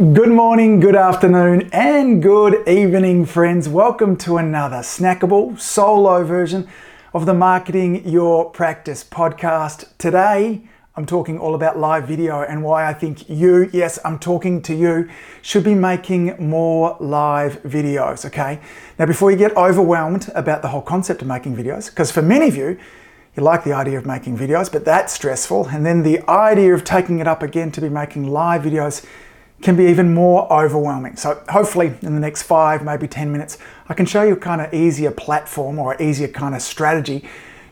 Good morning, good afternoon, and good evening, friends. Welcome to another snackable solo version of the Marketing Your Practice podcast. Today, I'm talking all about live video and why I think you, yes, I'm talking to you, should be making more live videos, okay? Now, before you get overwhelmed about the whole concept of making videos, because for many of you, you like the idea of making videos, but that's stressful. And then the idea of taking it up again to be making live videos can be even more overwhelming. So hopefully in the next five, maybe 10 minutes, I can show you a kind of easier platform or easier kind of strategy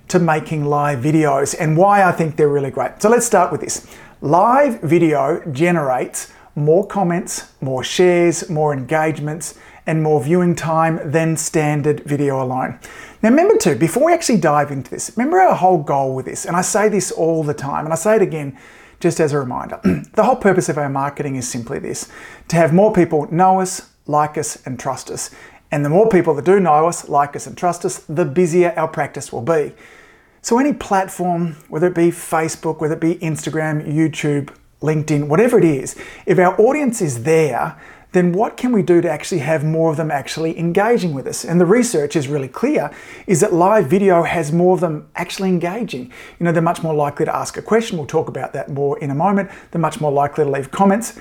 to making live videos and why I think they're really great. So let's start with this. Live video generates more comments, more shares, more engagements, and more viewing time than standard video alone. Now, remember too, before we actually dive into this, remember our whole goal with this, and I say this all the time, and I say it again just as a reminder, the whole purpose of our marketing is simply this to have more people know us, like us, and trust us. And the more people that do know us, like us, and trust us, the busier our practice will be. So, any platform, whether it be Facebook, whether it be Instagram, YouTube, LinkedIn, whatever it is, if our audience is there, then what can we do to actually have more of them actually engaging with us? And the research is really clear is that live video has more of them actually engaging. You know, they're much more likely to ask a question. We'll talk about that more in a moment. They're much more likely to leave comments.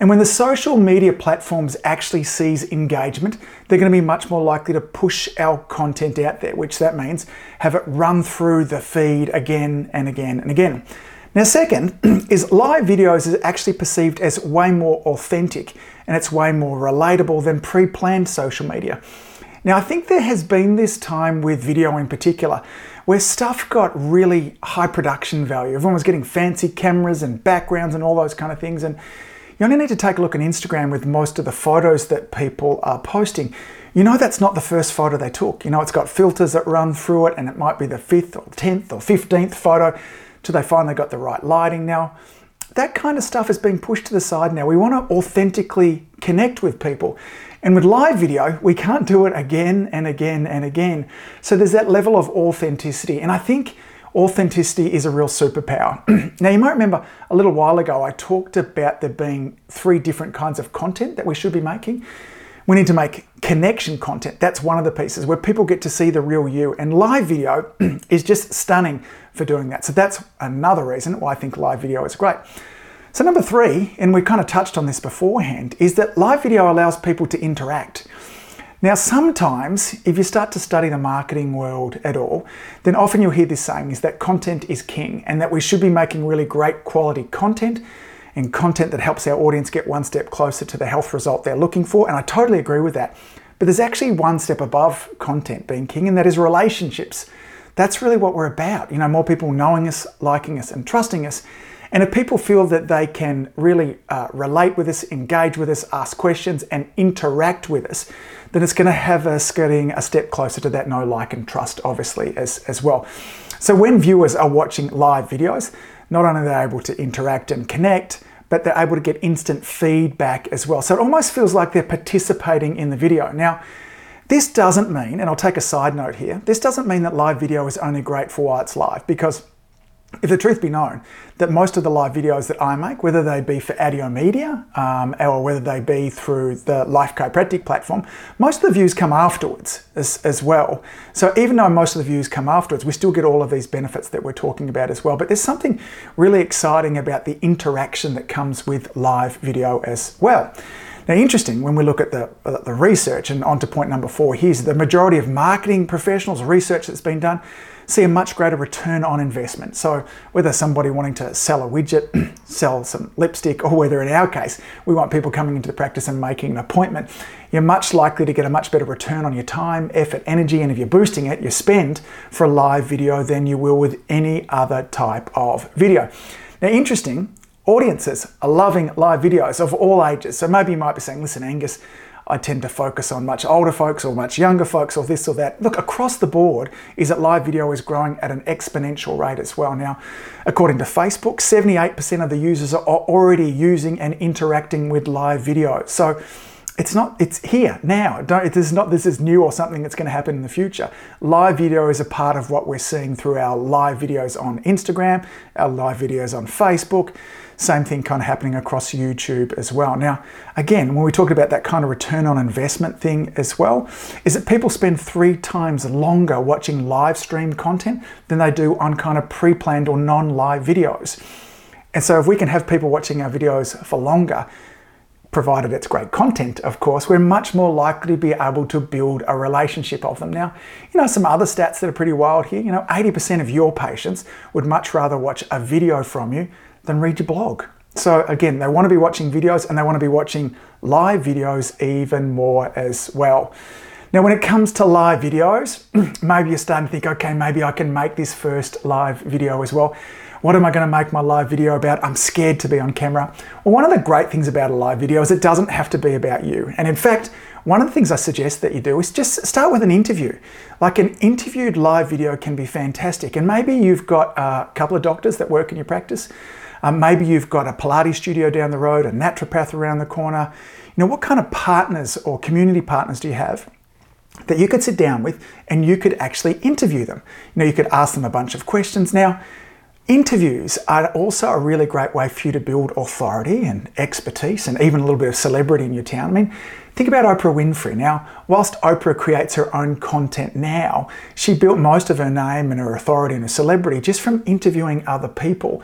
And when the social media platforms actually sees engagement, they're going to be much more likely to push our content out there, which that means have it run through the feed again and again and again. Now, second is live videos is actually perceived as way more authentic and it's way more relatable than pre planned social media. Now, I think there has been this time with video in particular where stuff got really high production value. Everyone was getting fancy cameras and backgrounds and all those kind of things. And you only need to take a look at Instagram with most of the photos that people are posting. You know that's not the first photo they took. You know, it's got filters that run through it, and it might be the fifth or 10th or 15th photo till they finally got the right lighting. Now, that kind of stuff is being pushed to the side now. We want to authentically connect with people. And with live video, we can't do it again and again and again. So there's that level of authenticity. And I think authenticity is a real superpower. now, you might remember a little while ago, I talked about there being three different kinds of content that we should be making. We need to make connection content. That's one of the pieces where people get to see the real you. And live video is just stunning for doing that. So that's another reason why I think live video is great. So, number three, and we kind of touched on this beforehand, is that live video allows people to interact. Now, sometimes if you start to study the marketing world at all, then often you'll hear this saying is that content is king and that we should be making really great quality content and content that helps our audience get one step closer to the health result they're looking for. And I totally agree with that. But there's actually one step above content being king, and that is relationships. That's really what we're about. You know, more people knowing us, liking us, and trusting us. And if people feel that they can really uh, relate with us, engage with us, ask questions, and interact with us, then it's going to have us getting a step closer to that know, like, and trust, obviously, as, as well. So when viewers are watching live videos, not only are they able to interact and connect, but they're able to get instant feedback as well. So it almost feels like they're participating in the video. Now, this doesn't mean, and I'll take a side note here, this doesn't mean that live video is only great for why it's live because if the truth be known, that most of the live videos that I make, whether they be for Addio Media um, or whether they be through the Life Chiropractic platform, most of the views come afterwards as, as well. So even though most of the views come afterwards, we still get all of these benefits that we're talking about as well. But there's something really exciting about the interaction that comes with live video as well. Now, interesting when we look at the, uh, the research, and on to point number four here, is the majority of marketing professionals, research that's been done, see a much greater return on investment. So, whether somebody wanting to sell a widget, sell some lipstick, or whether in our case we want people coming into the practice and making an appointment, you're much likely to get a much better return on your time, effort, energy, and if you're boosting it, your spend for a live video than you will with any other type of video. Now, interesting, audiences are loving live videos of all ages. So maybe you might be saying, listen, Angus, I tend to focus on much older folks or much younger folks or this or that. Look, across the board is that live video is growing at an exponential rate as well. Now, according to Facebook, 78% of the users are already using and interacting with live video. So it's not it's here now don't this is not this is new or something that's going to happen in the future live video is a part of what we're seeing through our live videos on instagram our live videos on facebook Same thing kind of happening across YouTube as well. Now, again, when we talk about that kind of return on investment thing as well, is that people spend three times longer watching live stream content than they do on kind of pre planned or non live videos. And so, if we can have people watching our videos for longer, provided it's great content, of course, we're much more likely to be able to build a relationship of them. Now, you know, some other stats that are pretty wild here, you know, 80% of your patients would much rather watch a video from you than read your blog. So, again, they want to be watching videos and they want to be watching live videos even more as well. Now, when it comes to live videos, maybe you're starting to think, okay, maybe I can make this first live video as well. What am I going to make my live video about? I'm scared to be on camera. Well, one of the great things about a live video is it doesn't have to be about you. And in fact, one of the things I suggest that you do is just start with an interview. Like an interviewed live video can be fantastic. And maybe you've got uh, a couple of doctors that work in your practice. Um, maybe you've got a Pilates studio down the road, a naturopath around the corner. You know, what kind of partners or community partners do you have? that you could sit down with and you could actually interview them. You know, you could ask them a bunch of questions. Now, Interviews are also a really great way for you to build authority and expertise and even a little bit of celebrity in your town. I mean, think about Oprah Winfrey. Now, whilst Oprah creates her own content now, she built most of her name and her authority and her celebrity just from interviewing other people.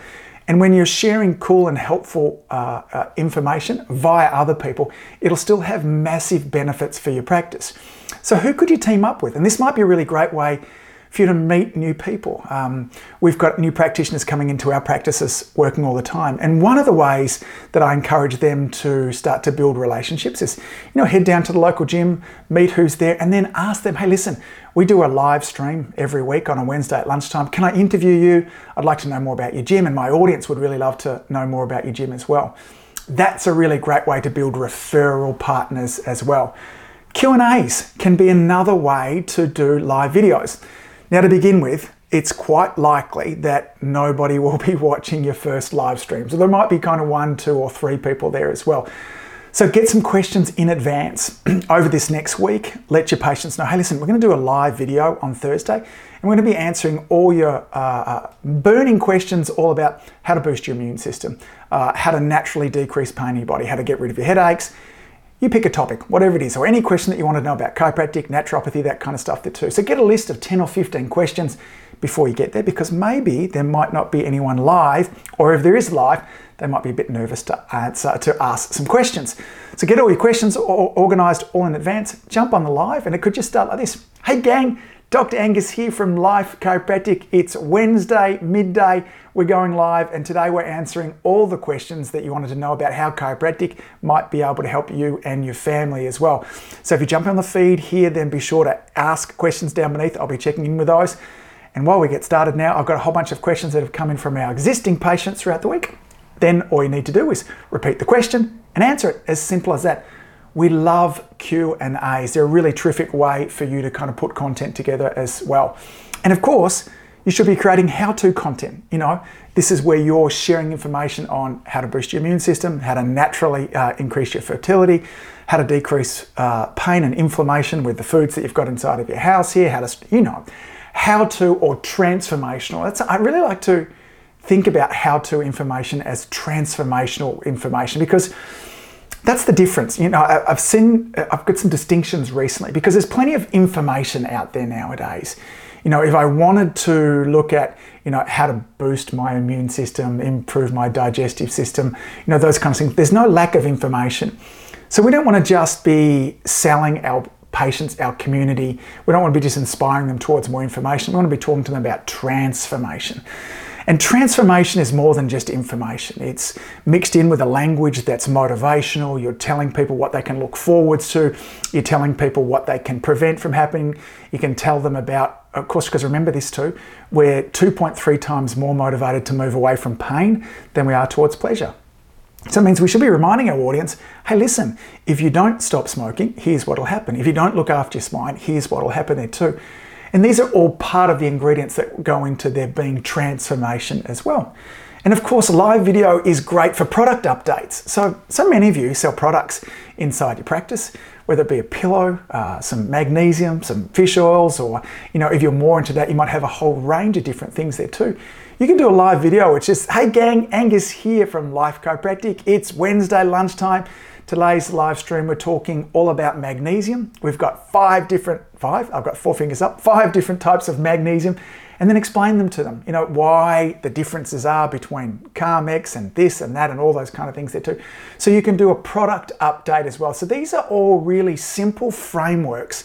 And when you're sharing cool and helpful uh, uh, information via other people, it'll still have massive benefits for your practice. So, who could you team up with? And this might be a really great way for you to meet new people. Um, we've got new practitioners coming into our practices working all the time. And one of the ways that I encourage them to start to build relationships is, you know, head down to the local gym, meet who's there, and then ask them, hey, listen, we do a live stream every week on a Wednesday at lunchtime. Can I interview you? I'd like to know more about your gym, and my audience would really love to know more about your gym as well. That's a really great way to build referral partners as well. Q&As can be another way to do live videos. Now, to begin with, it's quite likely that nobody will be watching your first live stream. So there might be kind of one, two, or three people there as well. So get some questions in advance over this next week. Let your patients know hey, listen, we're going to do a live video on Thursday, and we're going to be answering all your uh, uh, burning questions all about how to boost your immune system, uh, how to naturally decrease pain in your body, how to get rid of your headaches you pick a topic, whatever it is, or any question that you want to know about chiropractic, naturopathy, that kind of stuff there too. So get a list of 10 or 15 questions before you get there because maybe there might not be anyone live, or if there is live, they might be a bit nervous to answer, to ask some questions. So get all your questions organized all in advance, jump on the live, and it could just start like this. Hey gang, Dr. Angus here from Life Chiropractic. It's Wednesday, midday. We're going live, and today we're answering all the questions that you wanted to know about how chiropractic might be able to help you and your family as well. So if you jump on the feed here, then be sure to ask questions down beneath. I'll be checking in with those. And while we get started now, I've got a whole bunch of questions that have come in from our existing patients throughout the week. Then all you need to do is repeat the question and answer it. As simple as that. We love Q and A's. They're a really terrific way for you to kind of put content together as well. And of course, you should be creating how-to content. You know, this is where you're sharing information on how to boost your immune system, how to naturally uh, increase your fertility, how to decrease uh, pain and inflammation with the foods that you've got inside of your house here, how to, you know, how to or transformational. That's I really like to think about how to information as transformational information because that's the difference. You know, I've seen, I've got some distinctions recently because there's plenty of information out there nowadays. You know, if I wanted to look at, you know, how to boost my immune system, improve my digestive system, you know, those kinds of things, there's no lack of information. So we don't want to just be selling our patients, our community. We don't want to be just inspiring them towards more information. We want to be talking to them about transformation. And transformation is more than just information. It's mixed in with a language that's motivational. You're telling people what they can look forward to. You're telling people what they can prevent from happening. You can tell them about, of course, because remember this too, we're 2.3 times more motivated to move away from pain than we are towards pleasure. So it means we should be reminding our audience hey, listen, if you don't stop smoking, here's what will happen. If you don't look after your spine, here's what will happen there too. And these are all part of the ingredients that go into there being transformation as well. And of course, live video is great for product updates. So, so many of you sell products inside your practice, whether it be a pillow, uh, some magnesium, some fish oils, or you know, if you're more into that, you might have a whole range of different things there too. You can do a live video, which is, hey gang, Angus here from Life Chiropractic. It's Wednesday lunchtime. Today's live stream, we're talking all about magnesium. We've got five different, five, I've got four fingers up, five different types of magnesium, and then explain them to them. You know, why the differences are between Carmex and this and that and all those kind of things there too. So you can do a product update as well. So these are all really simple frameworks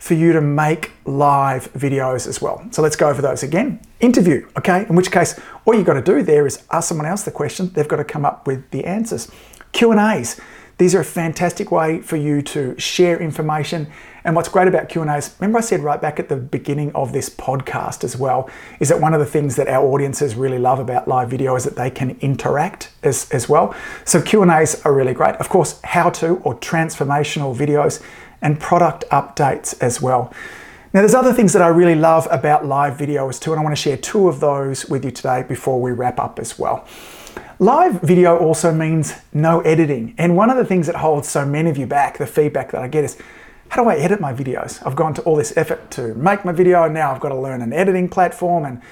for you to make live videos as well. So let's go over those again. Interview, okay? In which case, all you've got to do there is ask someone else the question. They've got to come up with the answers. Q&As. These are a fantastic way for you to share information. And what's great about Q&As, remember I said right back at the beginning of this podcast as well, is that one of the things that our audiences really love about live video is that they can interact as, as well. So Q&As are really great. Of course, how-to or transformational videos and product updates as well. Now, there's other things that I really love about live videos too, and I want to share two of those with you today before we wrap up as well. Live video also means no editing, and one of the things that holds so many of you back, the feedback that I get is, how do I edit my videos? I've gone to all this effort to make my video, and now I've got to learn an editing platform, and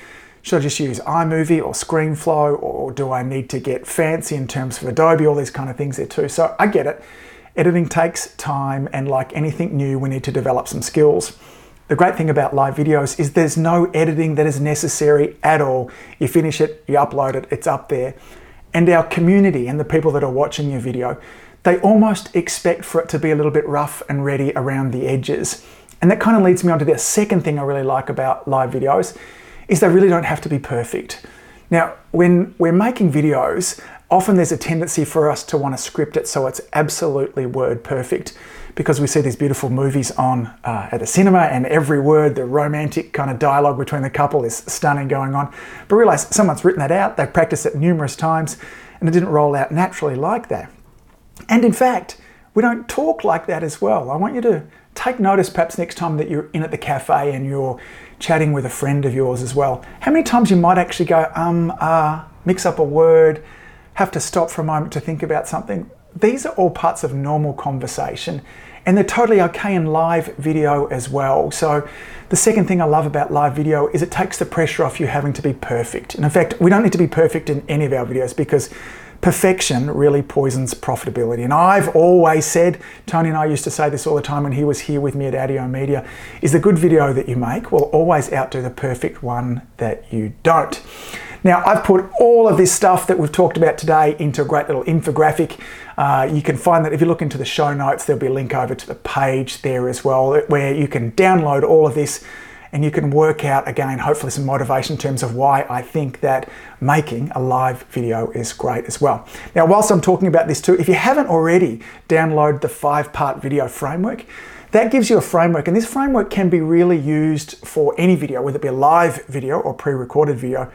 should I just use iMovie or ScreenFlow, or do I need to get fancy in terms of Adobe, all these kind of things there too? So I get it. Editing takes time, and like anything new, we need to develop some skills. The great thing about live videos is there's no editing that is necessary at all. You finish it, you upload it, it's up there. And our community and the people that are watching your video, they almost expect for it to be a little bit rough and ready around the edges. And that kind of leads me on to the second thing I really like about live videos is they really don't have to be perfect. Now, when we're making videos, often there's a tendency for us to want to script it so it's absolutely word perfect because we see these beautiful movies on uh, at the cinema and every word the romantic kind of dialogue between the couple is stunning going on. But realize someone's written that out they've practiced it numerous times and it didn't roll out naturally like that. And in fact we don't talk like that as well. I want you to take notice perhaps next time that you're in at the cafe and you're chatting with a friend of yours as well. How many times you might actually go um uh mix up a word have to stop for a moment to think about something. These are all parts of normal conversation and they're totally okay in live video as well. So, the second thing I love about live video is it takes the pressure off you having to be perfect. And in fact, we don't need to be perfect in any of our videos because perfection really poisons profitability. And I've always said, Tony and I used to say this all the time when he was here with me at Addio Media, is the good video that you make will always outdo the perfect one that you don't. Now, I've put all of this stuff that we've talked about today into a great little infographic. Uh, you can find that if you look into the show notes, there'll be a link over to the page there as well, where you can download all of this and you can work out again, hopefully, some motivation in terms of why I think that making a live video is great as well. Now, whilst I'm talking about this too, if you haven't already downloaded the five part video framework, that gives you a framework, and this framework can be really used for any video, whether it be a live video or pre recorded video.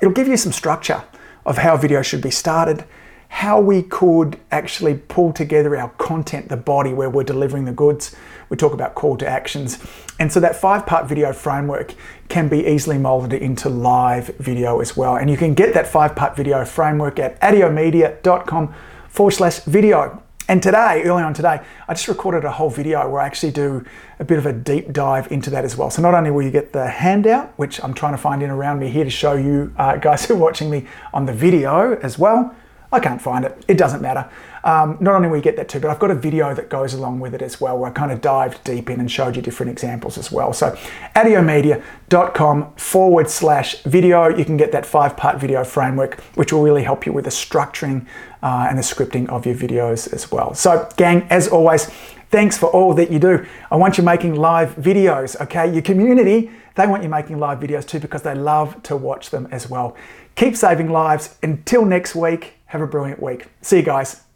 It'll give you some structure of how video should be started, how we could actually pull together our content, the body where we're delivering the goods. We talk about call to actions. And so that five part video framework can be easily molded into live video as well. And you can get that five part video framework at addiomedia.com forward slash video. And today, early on today, I just recorded a whole video where I actually do a bit of a deep dive into that as well. So not only will you get the handout, which I'm trying to find in around me here to show you uh, guys who are watching me on the video as well, I can't find it. It doesn't matter. Um, not only will you get that too, but I've got a video that goes along with it as well, where I kind of dived deep in and showed you different examples as well. So addiomedia.com forward slash video, you can get that five part video framework, which will really help you with the structuring uh, and the scripting of your videos as well. So gang, as always, thanks for all that you do. I want you making live videos, okay? Your community, they want you making live videos too because they love to watch them as well. Keep saving lives. Until next week, have a brilliant week. See you guys.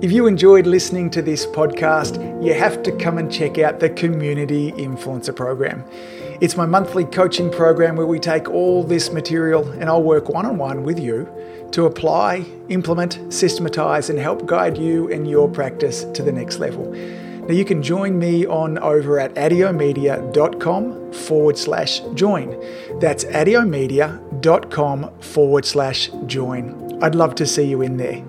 If you enjoyed listening to this podcast, you have to come and check out the Community Influencer Program. It's my monthly coaching program where we take all this material and I'll work one on one with you to apply, implement, systematize, and help guide you and your practice to the next level. Now, you can join me on over at addiomedia.com forward slash join. That's addiomedia.com forward slash join. I'd love to see you in there.